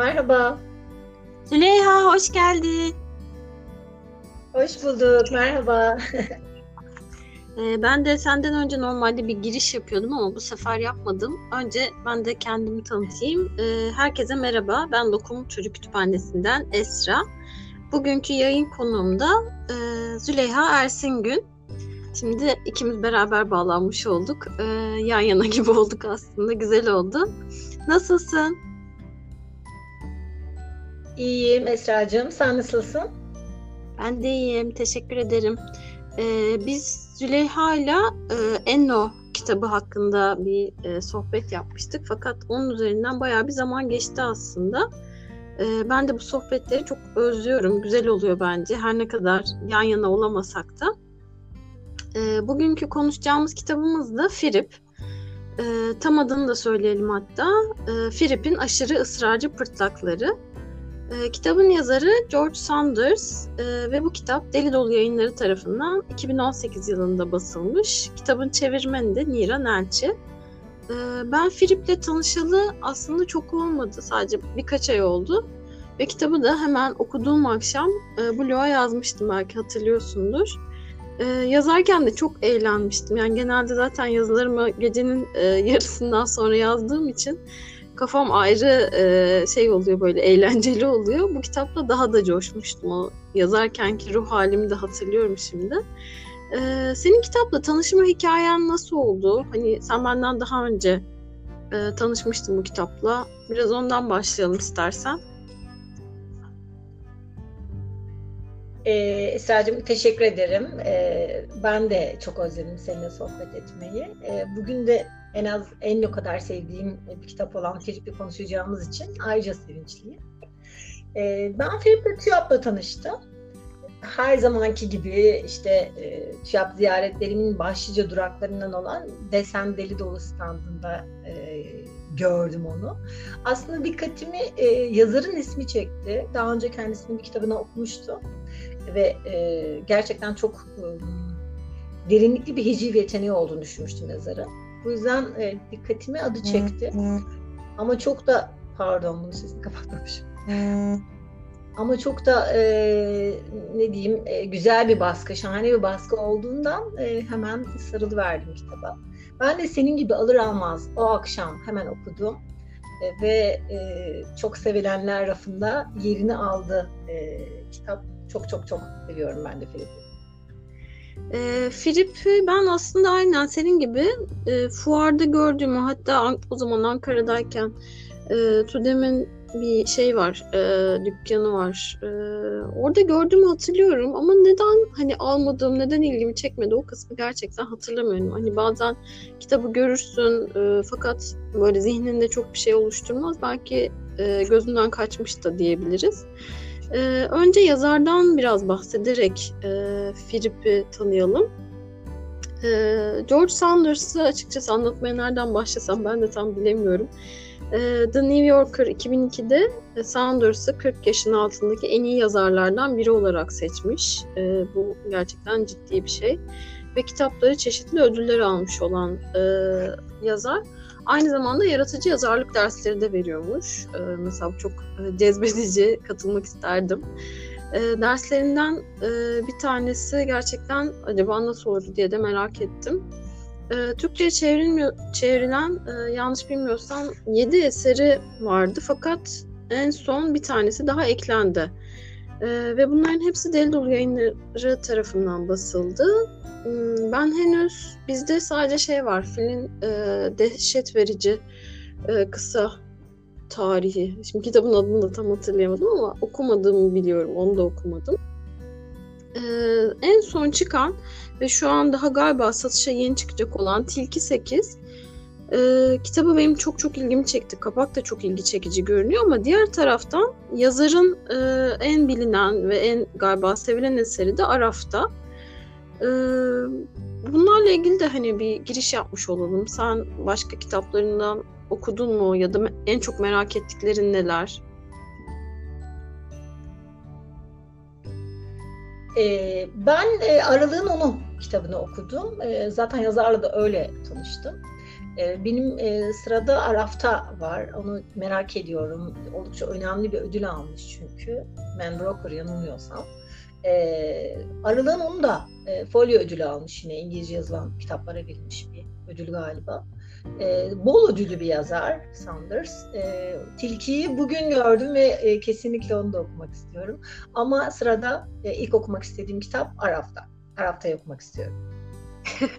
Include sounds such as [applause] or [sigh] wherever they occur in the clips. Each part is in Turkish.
Merhaba. Züleyha hoş geldin. Hoş bulduk. Merhaba. Ee, ben de senden önce normalde bir giriş yapıyordum ama bu sefer yapmadım. Önce ben de kendimi tanıtayım. Ee, herkese merhaba. Ben Lokum Çocuk Kütüphanesi'nden Esra. Bugünkü yayın konuğum da e, Züleyha Ersingün. Şimdi ikimiz beraber bağlanmış olduk. Ee, yan yana [laughs] gibi olduk aslında. Güzel oldu. Nasılsın? İyiyim Esra'cığım. Sen nasılsın? Ben de iyiyim. Teşekkür ederim. Ee, biz Züleyha ile Enno kitabı hakkında bir e, sohbet yapmıştık. Fakat onun üzerinden bayağı bir zaman geçti aslında. Ee, ben de bu sohbetleri çok özlüyorum. Güzel oluyor bence. Her ne kadar yan yana olamasak da. Ee, bugünkü konuşacağımız kitabımız da Firip. Ee, tam adını da söyleyelim hatta. Ee, Firip'in aşırı ısrarcı pırtlakları. E, kitabın yazarı George Saunders e, ve bu kitap Deli Dolu Yayınları tarafından 2018 yılında basılmış. Kitabın çevirmeni de Nira Nelçi. E, ben Filip'le tanışalı aslında çok olmadı. Sadece birkaç ay oldu. Ve kitabı da hemen okuduğum akşam e, bloğa yazmıştım belki hatırlıyorsundur. E, yazarken de çok eğlenmiştim. Yani genelde zaten yazılarımı gecenin e, yarısından sonra yazdığım için kafam ayrı e, şey oluyor böyle eğlenceli oluyor. Bu kitapla daha da coşmuştum o yazarkenki ruh halimi de hatırlıyorum şimdi. E, senin kitapla tanışma hikayen nasıl oldu? Hani sen benden daha önce e, tanışmıştın bu kitapla. Biraz ondan başlayalım istersen. Ee, Esra'cığım teşekkür ederim. Ben de çok özledim seninle sohbet etmeyi. Bugün de en az en o kadar sevdiğim bir kitap olan Filip'i konuşacağımız için ayrıca sevinçliyim. Ee, ben Filip'le TÜYAP'la tanıştım. Her zamanki gibi işte e, TÜYAP ziyaretlerimin başlıca duraklarından olan Desen Deli Dolu standında e, gördüm onu. Aslında dikkatimi e, yazarın ismi çekti. Daha önce kendisinin bir kitabını okumuştum. Ve e, gerçekten çok e, derinlikli bir hiciv yeteneği olduğunu düşünmüştüm yazarın. Bu yüzden e, dikkatimi adı çekti. Ama çok da pardon bunu sesini kapatmamışım. Ama çok da e, ne diyeyim e, güzel bir baskı, şahane bir baskı olduğundan e, hemen sarılıverdim kitaba. Ben de senin gibi alır almaz o akşam hemen okudum e, ve e, çok sevilenler rafında yerini aldı e, kitap. Çok çok çok seviyorum ben de Filip'i. E, Filip'i ben aslında aynen senin gibi e, fuarda gördüğümü hatta o zaman Ankara'dayken e, Tudem'in bir şey var, e, dükkanı var. E, orada gördüğümü hatırlıyorum ama neden hani almadığım, neden ilgimi çekmedi o kısmı gerçekten hatırlamıyorum. Hani bazen kitabı görürsün e, fakat böyle zihninde çok bir şey oluşturmaz. Belki e, gözünden kaçmış da diyebiliriz. Ee, önce yazardan biraz bahsederek e, Filip'i tanıyalım. Ee, George Saunders'ı açıkçası anlatmaya nereden başlasam ben de tam bilemiyorum. Ee, The New Yorker 2002'de Saunders'ı 40 yaşın altındaki en iyi yazarlardan biri olarak seçmiş. Bu gerçekten ciddi bir şey. Ve kitapları çeşitli ödüller almış olan e, yazar. Aynı zamanda yaratıcı yazarlık dersleri de veriyormuş. Ee, mesela çok e, cezbedici, [laughs] katılmak isterdim. Ee, derslerinden e, bir tanesi gerçekten acaba nasıl oldu diye de merak ettim. Ee, Türkçe'ye çevrilen, e, yanlış bilmiyorsam 7 eseri vardı fakat en son bir tanesi daha eklendi. Ee, ve bunların hepsi Deli Dolu Yayınları tarafından basıldı. Hmm, ben henüz bizde sadece şey var filin e, dehşet verici e, kısa tarihi. Şimdi kitabın adını da tam hatırlayamadım ama okumadığımı biliyorum. Onu da okumadım. E, en son çıkan ve şu an daha galiba satışa yeni çıkacak olan Tilki 8 e, kitabı benim çok çok ilgimi çekti. Kapak da çok ilgi çekici görünüyor ama diğer taraftan yazarın e, en bilinen ve en galiba sevilen eseri de Araf'ta. Bunlarla ilgili de hani bir giriş yapmış olalım. Sen başka kitaplarından okudun mu ya da en çok merak ettiklerin neler? Ben e, Aralığın Onu kitabını okudum. Zaten yazarla da öyle tanıştım. Benim sırada Araf'ta var. Onu merak ediyorum. Oldukça önemli bir ödül almış çünkü. Man Broker yanılmıyorsam. E, Arılan onu da e, folyo ödülü almış yine İngilizce yazılan kitaplara verilmiş bir ödül galiba. E, bol ödülü bir yazar Sanders. E, Tilki'yi bugün gördüm ve e, kesinlikle onu da okumak istiyorum. Ama sırada e, ilk okumak istediğim kitap Araf'ta. Araf'ta okumak istiyorum. [laughs]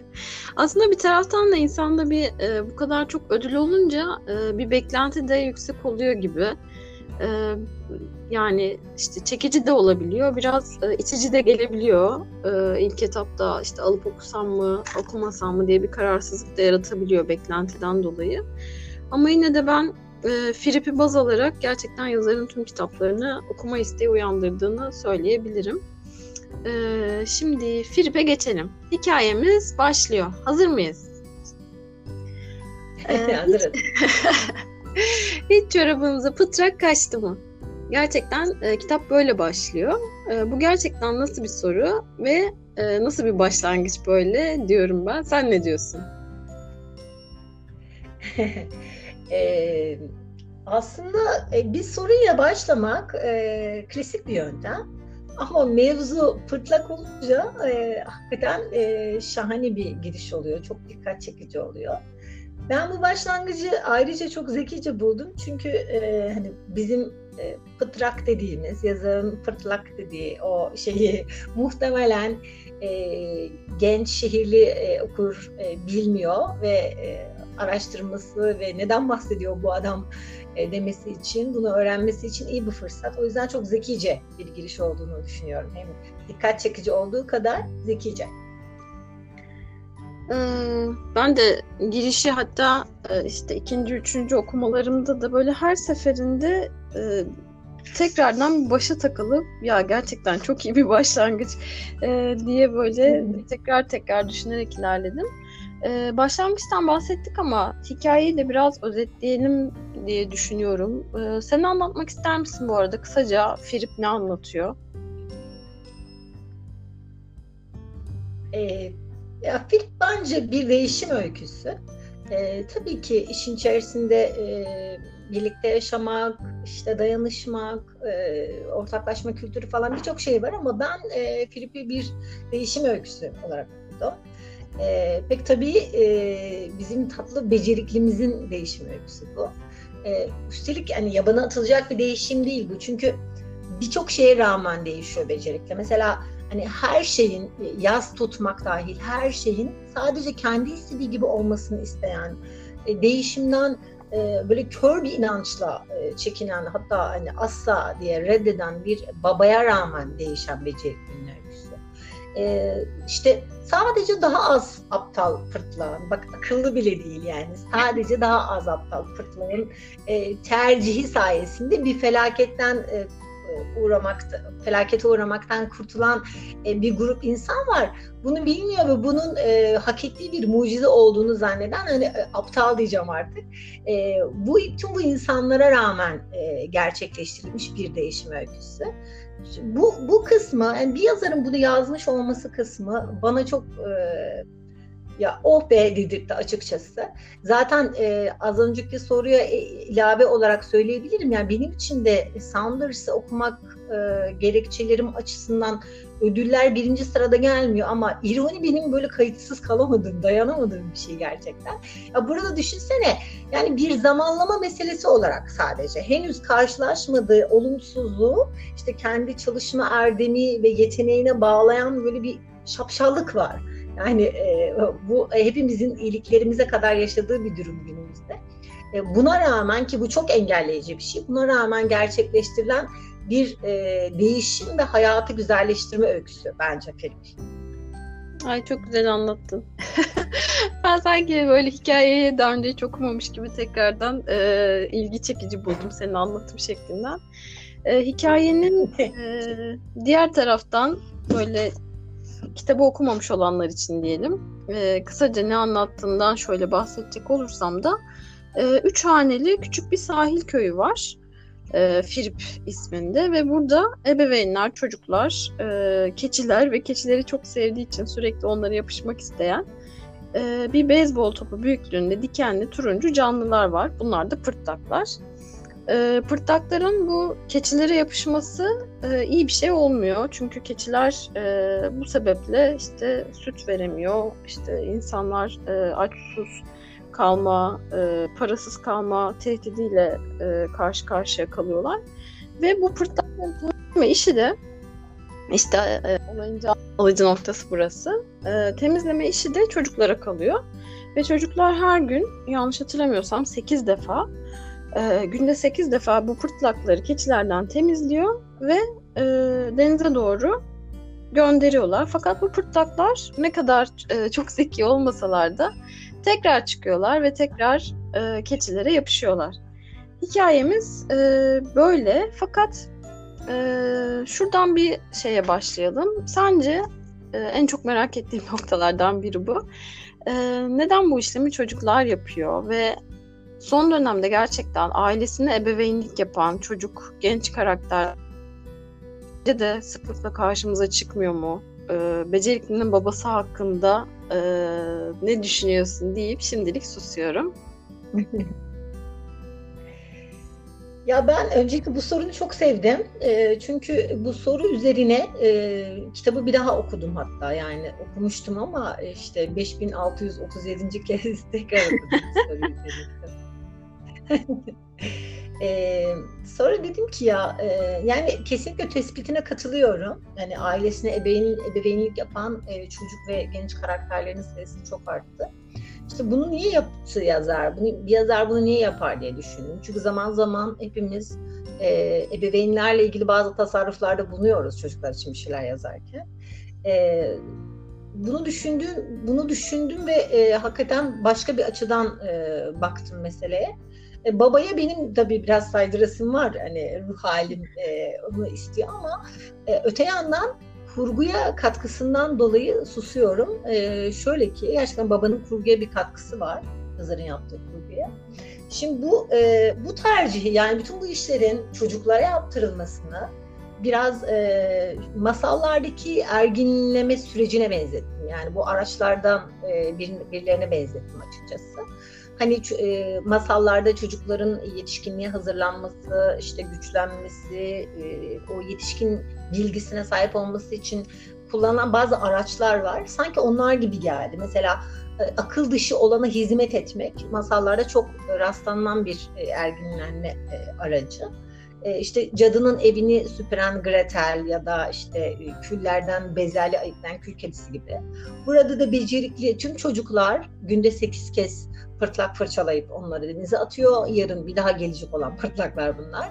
Aslında bir taraftan da insanda bir e, bu kadar çok ödül olunca e, bir beklenti de yüksek oluyor gibi. E, yani işte çekici de olabiliyor, biraz e, içici de gelebiliyor. E, ilk etapta işte alıp okusam mı, okumasam mı diye bir kararsızlık da yaratabiliyor beklentiden dolayı. Ama yine de ben e, Filip'i baz alarak gerçekten yazarın tüm kitaplarını okuma isteği uyandırdığını söyleyebilirim. Ee, şimdi Filip'e geçelim. Hikayemiz başlıyor. Hazır mıyız? [laughs] Hazırız. [laughs] [laughs] Hiç çorabınıza pıtrak kaçtı mı? Gerçekten e, kitap böyle başlıyor. E, bu gerçekten nasıl bir soru ve e, nasıl bir başlangıç böyle diyorum ben. Sen ne diyorsun? [laughs] e, aslında e, bir soruyla başlamak e, klasik bir yöntem. Ama mevzu pırtlak olunca e, hakikaten e, şahane bir giriş oluyor. Çok dikkat çekici oluyor. Ben bu başlangıcı ayrıca çok zekice buldum. Çünkü e, hani bizim e, pıtrak dediğimiz, yazarın pırtlak dediği o şeyi [laughs] muhtemelen e, genç şehirli e, okur e, bilmiyor ve e, araştırması ve neden bahsediyor bu adam e, demesi için, bunu öğrenmesi için iyi bir fırsat. O yüzden çok zekice bir giriş olduğunu düşünüyorum. Hem dikkat çekici olduğu kadar zekice. Ee, ben de girişi hatta e, işte ikinci, üçüncü okumalarımda da böyle her seferinde e, tekrardan başa takılıp ya gerçekten çok iyi bir başlangıç diye böyle tekrar tekrar düşünerek ilerledim. Ee, başlangıçtan bahsettik ama hikayeyi de biraz özetleyelim diye düşünüyorum. Ee, sen anlatmak ister misin bu arada? Kısaca Firip ne anlatıyor? Ee, ya Firip bence bir değişim öyküsü. Ee, tabii ki işin içerisinde e, birlikte yaşamak, işte dayanışmak, e, ortaklaşma kültürü falan birçok şey var ama ben e, Filip'i bir değişim öyküsü olarak okudum. E, pek tabii e, bizim tatlı beceriklimizin değişim öyküsü bu. E, üstelik yani yabana atılacak bir değişim değil bu. Çünkü birçok şeye rağmen değişiyor becerikle. Mesela hani her şeyin yaz tutmak dahil her şeyin sadece kendi istediği gibi olmasını isteyen e, değişimden e, böyle kör bir inançla e, çekinen hatta hani asla diye reddeden bir babaya rağmen değişen öyküsü. E, işte sadece daha az aptal pırtlağın, bak akıllı bile değil yani, sadece daha az aptal pırtlağın e, tercihi sayesinde bir felaketten e, uğramakta, felakete uğramaktan kurtulan e, bir grup insan var. Bunu bilmiyor ve bunun e, hak ettiği bir mucize olduğunu zanneden hani e, aptal diyeceğim artık. E, bu tüm bu insanlara rağmen e, gerçekleştirilmiş bir değişim öyküsü bu bu kısmı yani bir yazarın bunu yazmış olması kısmı bana çok e, ya oh be dedirtti açıkçası. Zaten e, az önceki soruya e, ilave olarak söyleyebilirim. Yani benim için de Saunders'ı okumak e, gerekçelerim açısından ödüller birinci sırada gelmiyor ama ironi benim böyle kayıtsız kalamadığım, dayanamadığım bir şey gerçekten. Ya burada düşünsene yani bir zamanlama meselesi olarak sadece henüz karşılaşmadığı olumsuzluğu işte kendi çalışma erdemi ve yeteneğine bağlayan böyle bir şapşallık var. Yani e, bu hepimizin iyiliklerimize kadar yaşadığı bir durum günümüzde. E, buna rağmen ki bu çok engelleyici bir şey. Buna rağmen gerçekleştirilen bir e, değişim ve hayatı güzelleştirme öyküsü bence film. Ay çok güzel anlattın. [laughs] ben sanki böyle hikayeyi daha önce hiç okumamış gibi tekrardan e, ilgi çekici buldum senin anlatım şeklinden. E, hikayenin [laughs] e, diğer taraftan böyle kitabı okumamış olanlar için diyelim. E, kısaca ne anlattığından şöyle bahsedecek olursam da e, üç haneli küçük bir sahil köyü var. E, Firip isminde ve burada ebeveynler, çocuklar, e, keçiler ve keçileri çok sevdiği için sürekli onlara yapışmak isteyen e, bir beyzbol topu büyüklüğünde dikenli turuncu canlılar var. Bunlar da pırtlaklar. E, pırtlakların bu keçilere yapışması e, iyi bir şey olmuyor. Çünkü keçiler e, bu sebeple işte süt veremiyor. İşte insanlar e, aç susuz kalma, e, parasız kalma tehdidiyle e, karşı karşıya kalıyorlar. Ve bu pırtlakların temizleme işi de işte e, olayın alıcı noktası burası. E, temizleme işi de çocuklara kalıyor. Ve çocuklar her gün yanlış hatırlamıyorsam 8 defa e, günde 8 defa bu pırtlakları keçilerden temizliyor ve e, denize doğru gönderiyorlar. Fakat bu pırtlaklar ne kadar e, çok zeki olmasalar da tekrar çıkıyorlar ve tekrar e, keçilere yapışıyorlar. Hikayemiz e, böyle fakat e, şuradan bir şeye başlayalım. Sence e, en çok merak ettiğim [laughs] noktalardan biri bu. E, neden bu işlemi çocuklar yapıyor ve son dönemde gerçekten ailesine ebeveynlik yapan çocuk, genç karakter de sıklıkla karşımıza çıkmıyor mu? E, beceriklinin babası hakkında e, ne düşünüyorsun deyip şimdilik susuyorum. [laughs] Ya ben öncelikle bu sorunu çok sevdim. E, çünkü bu soru üzerine e, kitabı bir daha okudum hatta. Yani okumuştum ama işte 5637. kez [laughs] tekrar okudum [laughs] ee, sonra dedim ki ya e, yani kesinlikle tespitine katılıyorum. Yani ailesine ebeveyn, ebeveynlik yapan e, çocuk ve genç karakterlerin sayısı çok arttı. İşte bunu niye yaptı yazar? Bunu, bir yazar bunu niye yapar diye düşündüm. Çünkü zaman zaman hepimiz e, ebeveynlerle ilgili bazı tasarruflarda bulunuyoruz çocuklar için bir şeyler yazarken. E, bunu düşündüm, bunu düşündüm ve e, hakikaten başka bir açıdan e, baktım meseleye. E, babaya benim tabii biraz saydırasım var. Hani ruh halim e, onu istiyor ama e, öte yandan kurguya katkısından dolayı susuyorum. E, şöyle ki gerçekten babanın kurguya bir katkısı var. Yazarın yaptığı kurguya. Şimdi bu e, bu tercihi yani bütün bu işlerin çocuklara yaptırılmasını biraz e, masallardaki erginleme sürecine benzettim. Yani bu araçlardan e, bir, birilerine benzettim açıkçası hani e, masallarda çocukların yetişkinliğe hazırlanması, işte güçlenmesi, e, o yetişkin bilgisine sahip olması için kullanılan bazı araçlar var. Sanki onlar gibi geldi. Mesela e, akıl dışı olana hizmet etmek masallarda çok rastlanan bir e, erginlenme e, aracı. İşte cadının evini süpüren Gretel ya da işte küllerden bezelye ayıklayan kül kedisi gibi. Burada da becerikli tüm çocuklar günde 8 kez pırtlak fırçalayıp onları denize atıyor. Yarın bir daha gelecek olan pırtlaklar bunlar.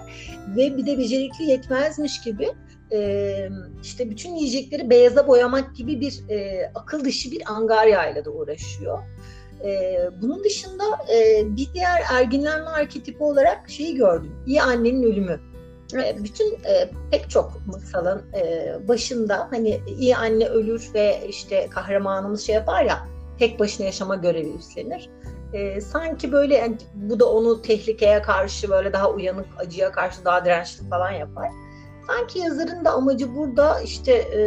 Ve bir de becerikli yetmezmiş gibi e, işte bütün yiyecekleri beyaza boyamak gibi bir e, akıl dışı bir angaryayla da uğraşıyor. E, bunun dışında e, bir diğer erginlenme arketipi olarak şeyi gördüm. İyi annenin ölümü. Bütün e, pek çok masalın e, başında hani iyi anne ölür ve işte kahramanımız şey yapar ya tek başına yaşama görevi üstlenir e, sanki böyle yani bu da onu tehlikeye karşı böyle daha uyanık, acıya karşı daha dirençli falan yapar. Sanki yazarın da amacı burada işte e,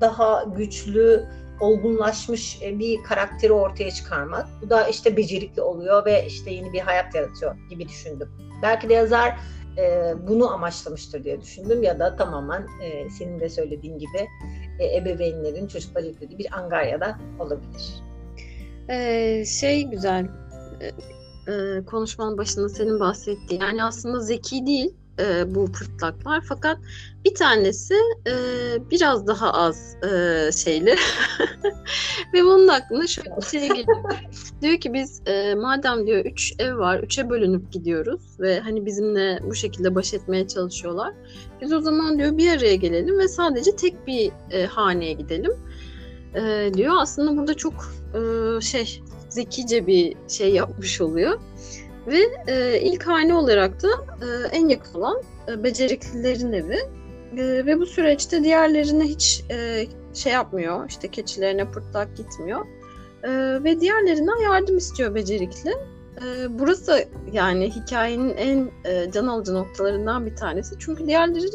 daha güçlü, olgunlaşmış bir karakteri ortaya çıkarmak. Bu da işte becerikli oluyor ve işte yeni bir hayat yaratıyor gibi düşündüm. Belki de yazar e, bunu amaçlamıştır diye düşündüm ya da tamamen e, senin de söylediğin gibi e, ebeveynlerin çocuklar yüklediği bir angarya olabilir. Ee, şey güzel e, e, konuşmanın başında senin bahsettiğin yani aslında zeki değil e, bu pırtlaklar fakat bir tanesi biraz daha az şeyli [laughs] ve bunun aklına şöyle bir şey geliyor. diyor ki biz madem diyor üç ev var üçe bölünüp gidiyoruz ve hani bizimle bu şekilde baş etmeye çalışıyorlar. Biz o zaman diyor bir araya gelelim ve sadece tek bir haneye gidelim diyor. Aslında burada çok e, şey zekice bir şey yapmış oluyor. Ve e, ilk hane olarak da e, en yakın olan e, beceriklilerin evi. E, ve bu süreçte diğerlerine hiç e, şey yapmıyor. İşte keçilerine pırtlak gitmiyor. E, ve diğerlerinden yardım istiyor becerikli. E, burası yani hikayenin en e, can alıcı noktalarından bir tanesi. Çünkü diğerleri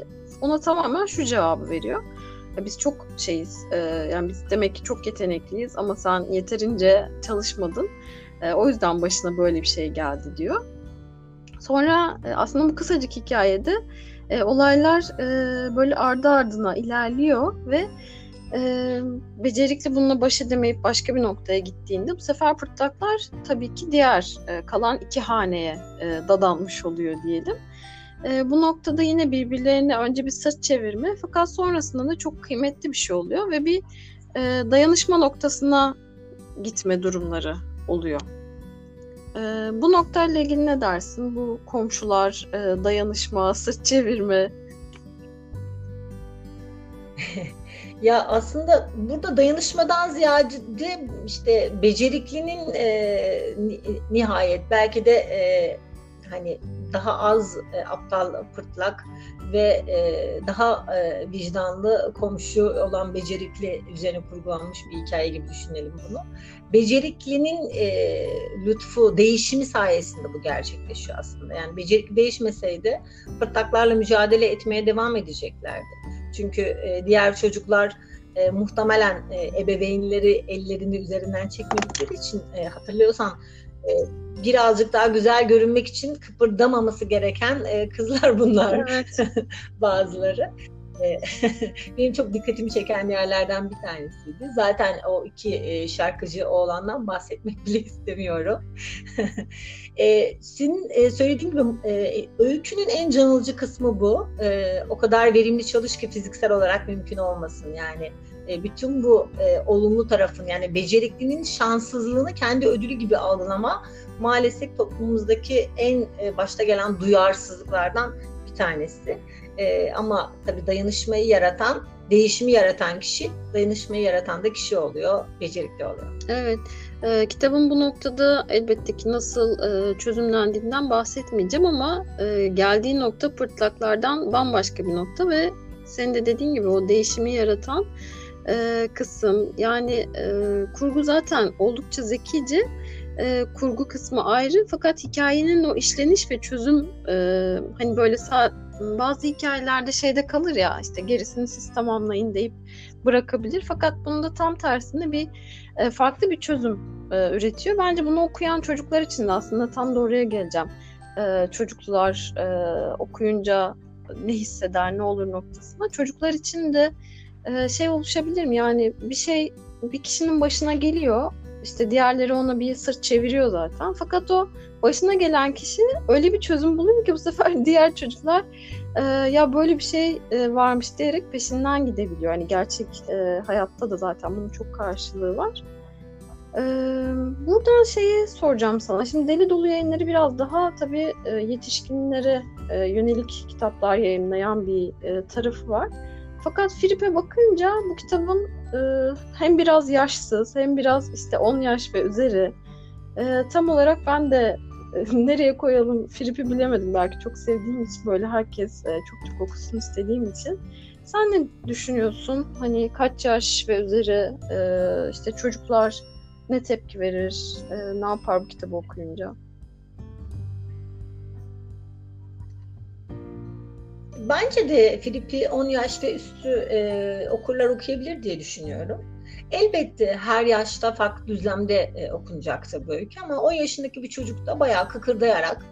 ona tamamen şu cevabı veriyor. Biz çok şeyiz. E, yani biz demek ki çok yetenekliyiz ama sen yeterince çalışmadın. E, o yüzden başına böyle bir şey geldi diyor. Sonra e, aslında bu kısacık hikayede e, olaylar e, böyle ardı ardına ilerliyor ve e, becerikli bununla baş edemeyip başka bir noktaya gittiğinde bu sefer pırtlaklar tabii ki diğer e, kalan iki haneye e, dadanmış oluyor diyelim. E, bu noktada yine birbirlerine önce bir sırt çevirme fakat sonrasında da çok kıymetli bir şey oluyor ve bir e, dayanışma noktasına gitme durumları oluyor. E, bu noktayla ilgili ne dersin? Bu komşular, e, dayanışma, sırt çevirme. [laughs] ya aslında burada dayanışmadan ziyade işte beceriklinin e, nihayet belki de e, hani daha az e, aptal pırtlak ve e, daha e, vicdanlı komşu olan becerikli üzerine kurgulanmış bir hikaye gibi düşünelim bunu. Beceriklinin e, lütfu, değişimi sayesinde bu gerçekleşiyor aslında. Yani becerikli değişmeseydi pırtlaklarla mücadele etmeye devam edeceklerdi. Çünkü e, diğer çocuklar e, muhtemelen e, ebeveynleri ellerini üzerinden çekmedikleri için e, hatırlıyorsan birazcık daha güzel görünmek için kıpırdamaması gereken e, kızlar bunlar evet. [laughs] bazıları. E, [laughs] benim çok dikkatimi çeken yerlerden bir tanesiydi. Zaten o iki e, şarkıcı oğlandan bahsetmek bile [laughs] istemiyorum. e, senin e, söylediğin gibi e, öykünün en canlıcı kısmı bu. E, o kadar verimli çalış ki fiziksel olarak mümkün olmasın. Yani e, bütün bu e, olumlu tarafın yani beceriklinin şanssızlığını kendi ödülü gibi algılama maalesef toplumumuzdaki en e, başta gelen duyarsızlıklardan bir tanesi. E, ama tabii dayanışmayı yaratan, değişimi yaratan kişi, dayanışmayı yaratan da kişi oluyor, becerikli oluyor. Evet. E, kitabın bu noktada elbette ki nasıl e, çözümlendiğinden bahsetmeyeceğim ama e, geldiği nokta pırtlaklardan bambaşka bir nokta ve senin de dediğin gibi o değişimi yaratan e, kısım. Yani e, kurgu zaten oldukça zekice. E, kurgu kısmı ayrı. Fakat hikayenin o işleniş ve çözüm e, hani böyle sağ, bazı hikayelerde şeyde kalır ya işte gerisini siz tamamlayın deyip bırakabilir. Fakat bunda tam tersinde bir e, farklı bir çözüm e, üretiyor. Bence bunu okuyan çocuklar için de aslında tam da oraya geleceğim. E, çocuklar e, okuyunca ne hisseder ne olur noktasına. Çocuklar için de e, şey oluşabilir mi? Yani bir şey bir kişinin başına geliyor. İşte diğerleri ona bir sırt çeviriyor zaten. Fakat o başına gelen kişi öyle bir çözüm buluyor ki bu sefer [laughs] diğer çocuklar e, ya böyle bir şey e, varmış diyerek peşinden gidebiliyor. Hani gerçek e, hayatta da zaten bunun çok karşılığı var. E, buradan şeyi soracağım sana. Şimdi Deli Dolu yayınları biraz daha tabii e, yetişkinlere e, yönelik kitaplar yayınlayan bir e, tarafı var. Fakat Filip'e bakınca bu kitabın e, hem biraz yaşsız hem biraz işte 10 yaş ve üzeri e, tam olarak ben de e, [laughs] nereye koyalım Filip'i bilemedim. Belki çok sevdiğim için böyle herkes e, çok çok okusun istediğim için. Sen ne düşünüyorsun? Hani kaç yaş ve üzeri e, işte çocuklar ne tepki verir? E, ne yapar bu kitabı okuyunca? Bence de Filip'i 10 yaş ve üstü e, okurlar okuyabilir diye düşünüyorum. Elbette her yaşta farklı düzlemde e, okunacaksa bu öykü ama 10 yaşındaki bir çocuk da bayağı kıkırdayarak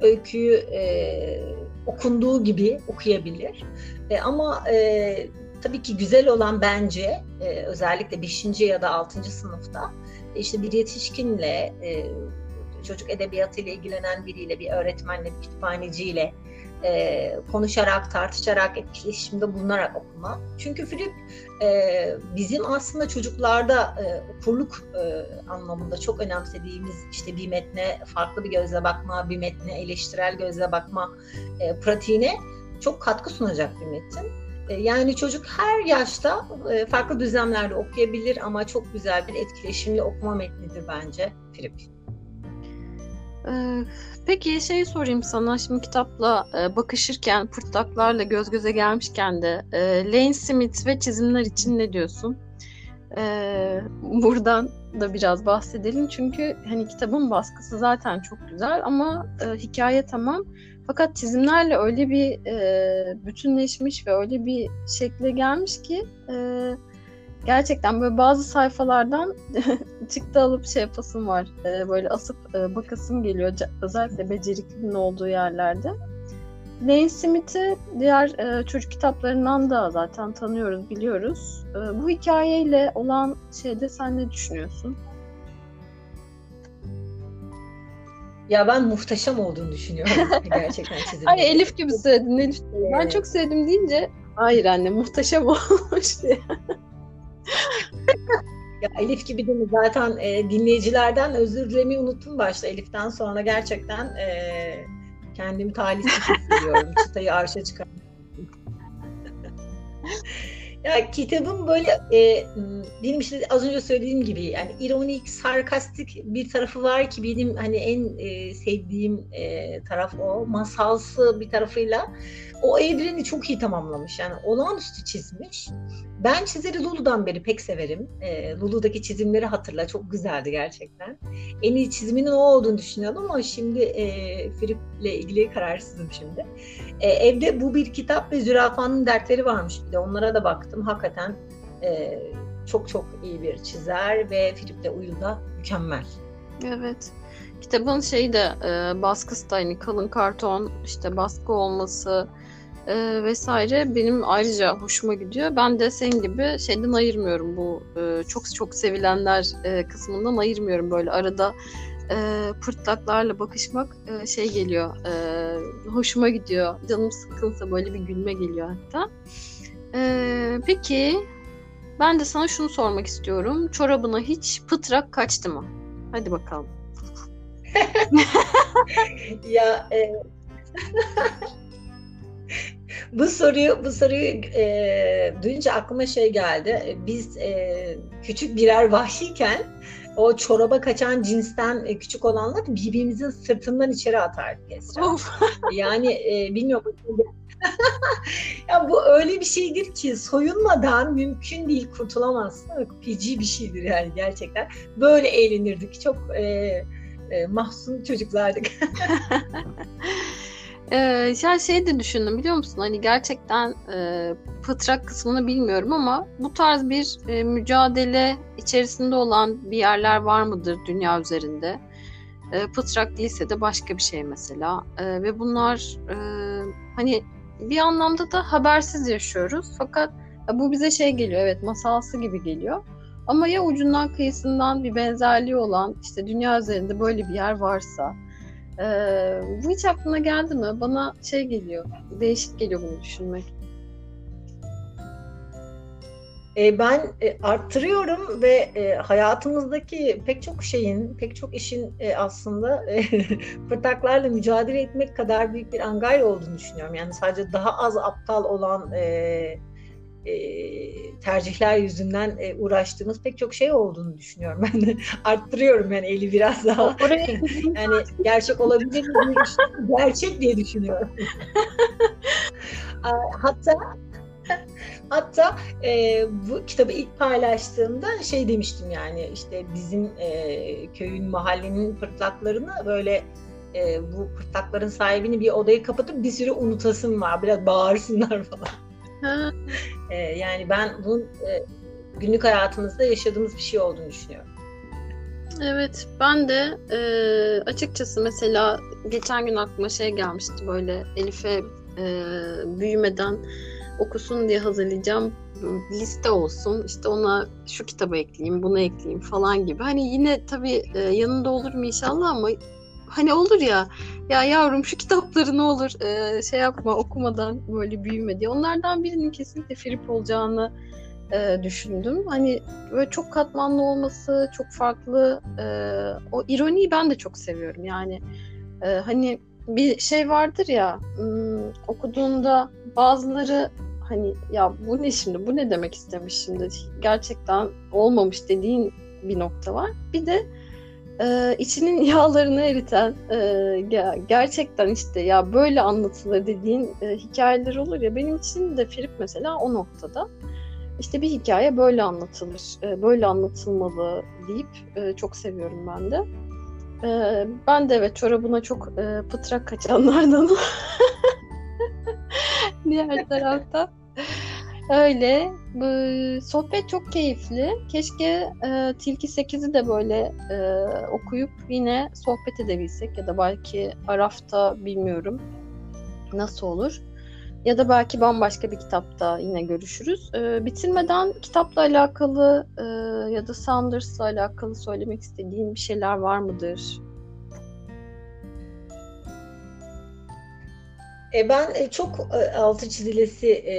öyküyü e, okunduğu gibi okuyabilir. E, ama e, tabii ki güzel olan bence e, özellikle 5. ya da 6. sınıfta işte bir yetişkinle e, çocuk edebiyatıyla ilgilenen biriyle, bir öğretmenle, bir kütüphaneciyle e, konuşarak, tartışarak, etkileşimde bulunarak okuma. Çünkü Filip e, bizim aslında çocuklarda e, okurluk e, anlamında çok önemsediğimiz işte bir metne farklı bir gözle bakma, bir metne eleştirel gözle bakma e, pratiğine çok katkı sunacak bir metin. E, yani çocuk her yaşta e, farklı düzlemlerde okuyabilir ama çok güzel bir etkileşimli okuma metnidir bence Filip. Ee, peki şey sorayım sana. Şimdi kitapla e, bakışırken pırtlaklarla göz göze gelmişken de e, Lane Smith ve çizimler için ne diyorsun? E, buradan da biraz bahsedelim. Çünkü hani kitabın baskısı zaten çok güzel ama e, hikaye tamam. Fakat çizimlerle öyle bir bütünleşmiş ve öyle bir şekle gelmiş ki e, gerçekten böyle bazı sayfalardan [laughs] çıktı alıp şey yapasım var. E, böyle asıp e, bakasım geliyor. Özellikle beceriklinin olduğu yerlerde. Lane Smith'i diğer e, çocuk kitaplarından da zaten tanıyoruz, biliyoruz. E, bu hikayeyle olan şeyde sen ne düşünüyorsun? Ya ben muhteşem olduğunu düşünüyorum [laughs] gerçekten çizimde. Ay Elif gibi söyledin Elif. Ben çok sevdim deyince hayır anne muhteşem [laughs] olmuş diye. Ya Elif gibi değil mi? Zaten e, dinleyicilerden özür dilemeyi unuttum başta. Elif'ten sonra gerçekten e, kendimi talihsiz hissediyorum. [laughs] Çıtayı arşa çıkardım. [laughs] Ya kitabın böyle e, benim işte az önce söylediğim gibi yani ironik, sarkastik bir tarafı var ki benim hani en e, sevdiğim e, taraf o. Masalsı bir tarafıyla o evreni çok iyi tamamlamış. Yani olağanüstü çizmiş. Ben çizeri Lulu'dan beri pek severim. E, Lulu'daki çizimleri hatırla. Çok güzeldi gerçekten. En iyi çiziminin o olduğunu düşünüyordum ama şimdi e, Filip'le ilgili kararsızım şimdi. E, evde bu bir kitap ve zürafanın dertleri varmış bir de. Onlara da baktım. Hakikaten e, çok çok iyi bir çizer ve Filip'le uyum da mükemmel. Evet. Kitabın şeyi de e, baskısı da hani kalın karton işte baskı olması e, vesaire benim ayrıca hoşuma gidiyor. Ben de senin gibi şeyden ayırmıyorum bu e, çok çok sevilenler e, kısmından ayırmıyorum böyle arada e, pırtlaklarla bakışmak e, şey geliyor e, hoşuma gidiyor. Canım sıkılsa böyle bir gülme geliyor hatta. E, peki ben de sana şunu sormak istiyorum. Çorabına hiç pıtrak kaçtı mı? Hadi bakalım. [laughs] ya e, [laughs] bu soruyu bu soruyu e, duyunca aklıma şey geldi. Biz e, küçük birer vahşiyken o çoraba kaçan cinsten e, küçük olanlar birbirimizin sırtından içeri atardık Esra. [laughs] yani e, bilmiyorum. [laughs] ya bu öyle bir şeydir ki soyunmadan mümkün değil kurtulamazsın. Feci bir şeydir yani gerçekten. Böyle eğlenirdik. Çok e, e, mahzun çocuklardık. [laughs] Ee, ya şey de düşündüm biliyor musun? Hani gerçekten e, pıtrak kısmını bilmiyorum ama bu tarz bir e, mücadele içerisinde olan bir yerler var mıdır dünya üzerinde? E, pıtrak değilse de başka bir şey mesela. E, ve bunlar e, hani bir anlamda da habersiz yaşıyoruz. Fakat ya bu bize şey geliyor evet masalsı gibi geliyor. Ama ya ucundan kıyısından bir benzerliği olan işte dünya üzerinde böyle bir yer varsa ee, bu hiç aklına geldi mi? Bana şey geliyor, değişik geliyor bunu düşünmek. E, ben e, arttırıyorum ve e, hayatımızdaki pek çok şeyin, pek çok işin e, aslında e, [laughs] fırtaklarla mücadele etmek kadar büyük bir angay olduğunu düşünüyorum. Yani sadece daha az aptal olan e, e, tercihler yüzünden e, uğraştığımız pek çok şey olduğunu düşünüyorum. [laughs] Ben de arttırıyorum yani eli biraz daha. yani gerçek olabilir mi? gerçek diye düşünüyorum. [laughs] Hatta Hatta e, bu kitabı ilk paylaştığımda şey demiştim yani işte bizim e, köyün mahallenin pırtlaklarını böyle e, bu pırtlakların sahibini bir odaya kapatıp bir süre unutasım var. Biraz bağırsınlar falan. E, yani ben bunun e, günlük hayatımızda yaşadığımız bir şey olduğunu düşünüyorum. Evet ben de e, açıkçası mesela geçen gün aklıma şey gelmişti böyle Elif'e e, büyümeden okusun diye hazırlayacağım liste olsun işte ona şu kitabı ekleyeyim bunu ekleyeyim falan gibi. Hani yine tabii e, yanında olur mu inşallah ama hani olur ya ya yavrum şu kitapları ne olur e, şey yapma okumadan böyle büyüme diye. Onlardan birinin kesinlikle Filip olacağını e, düşündüm. Hani böyle çok katmanlı olması, çok farklı. E, o ironiyi ben de çok seviyorum. Yani e, hani bir şey vardır ya hmm, okuduğunda bazıları hani ya bu ne şimdi bu ne demek istemiş şimdi gerçekten olmamış dediğin bir nokta var. Bir de e, içinin [laughs] yağlarını eriten e, gerçekten işte ya böyle anlatılır dediğin e, hikayeler olur ya benim için de Firip mesela o noktada işte bir hikaye böyle anlatılır, e, böyle anlatılmalı deyip e, çok seviyorum ben de. Ee, ben de evet çorabına çok e, pıtrak kaçanlardanım. [laughs] Diğer tarafta. Öyle. Bu, sohbet çok keyifli. Keşke e, Tilki 8'i de böyle e, okuyup yine sohbet edebilsek ya da belki Araf'ta bilmiyorum nasıl olur. Ya da belki bambaşka bir kitapta yine görüşürüz. E, bitirmeden kitapla alakalı e, ya da Sanders'la alakalı söylemek istediğin bir şeyler var mıdır? E, ben e, çok e, altı çizilesi e,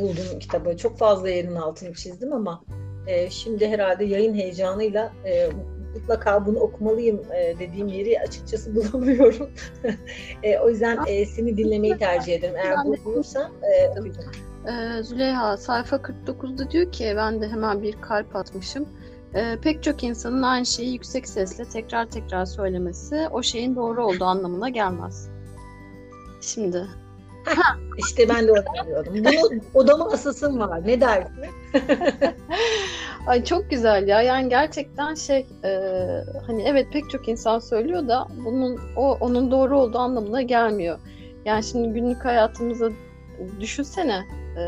buldum kitabı. Çok fazla yerin altını çizdim ama e, şimdi herhalde yayın heyecanıyla e, mutlaka bunu okumalıyım e, dediğim yeri açıkçası [laughs] bulamıyorum. e, o yüzden e, seni dinlemeyi tercih ederim. Eğer bulursan e, okuyacağım. Ee, Züleyha sayfa 49'da diyor ki ben de hemen bir kalp atmışım. Ee, pek çok insanın aynı şeyi yüksek sesle tekrar tekrar söylemesi o şeyin doğru olduğu anlamına gelmez. Şimdi İşte ben de onu. Bunu odama asasım var. Ne dersin? [laughs] Ay çok güzel ya. Yani gerçekten şey e, hani evet pek çok insan söylüyor da bunun o onun doğru olduğu anlamına gelmiyor. Yani şimdi günlük hayatımıza düşünsene e,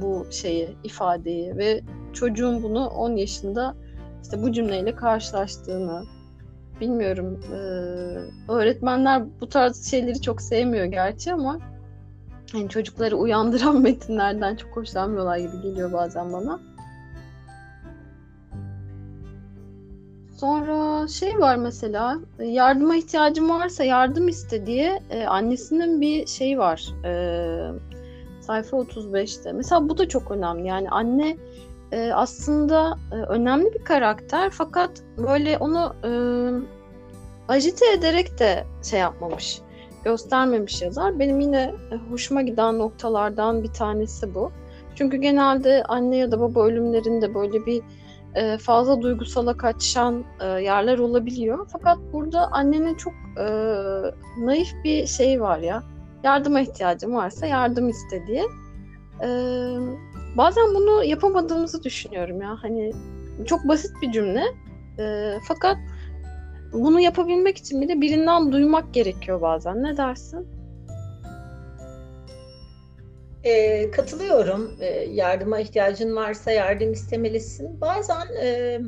bu şeyi ifadeyi ve çocuğun bunu 10 yaşında işte bu cümleyle karşılaştığını bilmiyorum. E, öğretmenler bu tarz şeyleri çok sevmiyor gerçi ama hani çocukları uyandıran [laughs] metinlerden çok hoşlanmıyorlar gibi geliyor bazen bana. Sonra şey var mesela yardıma ihtiyacım varsa yardım iste diye e, annesinin bir şeyi var e, sayfa 35'te. Mesela bu da çok önemli yani anne e, aslında e, önemli bir karakter fakat böyle onu e, ajite ederek de şey yapmamış göstermemiş yazar. Benim yine e, hoşuma giden noktalardan bir tanesi bu. Çünkü genelde anne ya da baba ölümlerinde böyle bir e, fazla duygusala kaçan e, yerler olabiliyor. Fakat burada annenin çok naif bir şey var ya. Yardıma ihtiyacım varsa yardım iste diye. Bazen bunu yapamadığımızı düşünüyorum ya. Hani çok basit bir cümle. Fakat bunu yapabilmek için bile birinden duymak gerekiyor bazen. Ne dersin? E, katılıyorum. E, yardıma ihtiyacın varsa yardım istemelisin. Bazen e,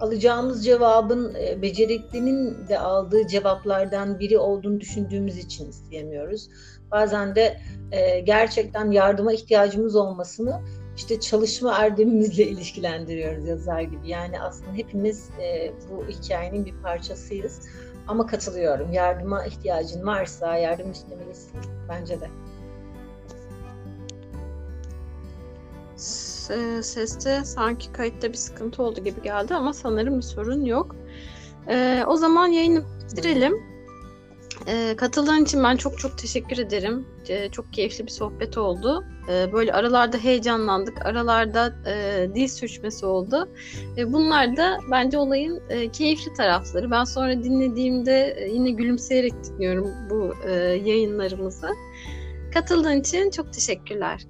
alacağımız cevabın e, beceriklinin de aldığı cevaplardan biri olduğunu düşündüğümüz için isteyemiyoruz. Bazen de e, gerçekten yardıma ihtiyacımız olmasını işte çalışma erdemimizle ilişkilendiriyoruz yazar gibi. Yani aslında hepimiz e, bu hikayenin bir parçasıyız. Ama katılıyorum. Yardıma ihtiyacın varsa yardım istemelisin. Bence de. Seste sanki kayıtta bir sıkıntı oldu gibi geldi ama sanırım bir sorun yok. Ee, o zaman yayını bitirelim. E, katıldığın için ben çok çok teşekkür ederim. E, çok keyifli bir sohbet oldu. E, böyle aralarda heyecanlandık. Aralarda e, dil sürçmesi oldu. Bunlar da bence olayın e, keyifli tarafları. Ben sonra dinlediğimde e, yine gülümseyerek dinliyorum bu e, yayınlarımızı. Katıldığın için çok teşekkürler.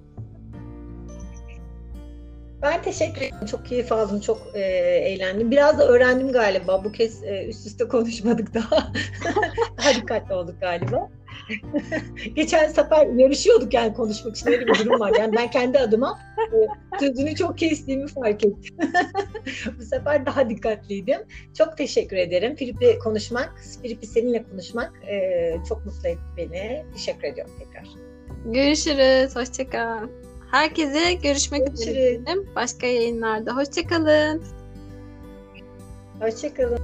Ben teşekkür ederim. Çok keyif aldım, çok e, eğlendim. Biraz da öğrendim galiba. Bu kez e, üst üste konuşmadık daha. [laughs] daha dikkatli olduk galiba. [laughs] Geçen sefer yarışıyorduk yani konuşmak için öyle bir durum var. Yani ben kendi adıma e, sözünü çok kestiğimi fark ettim. [laughs] Bu sefer daha dikkatliydim. Çok teşekkür ederim. Filip'le konuşmak, Filip'i seninle konuşmak e, çok mutlu etti beni. Teşekkür ediyorum tekrar. Görüşürüz. Hoşçakal. Herkese görüşmek üzere. Başka yayınlarda. Hoşçakalın. Hoşçakalın.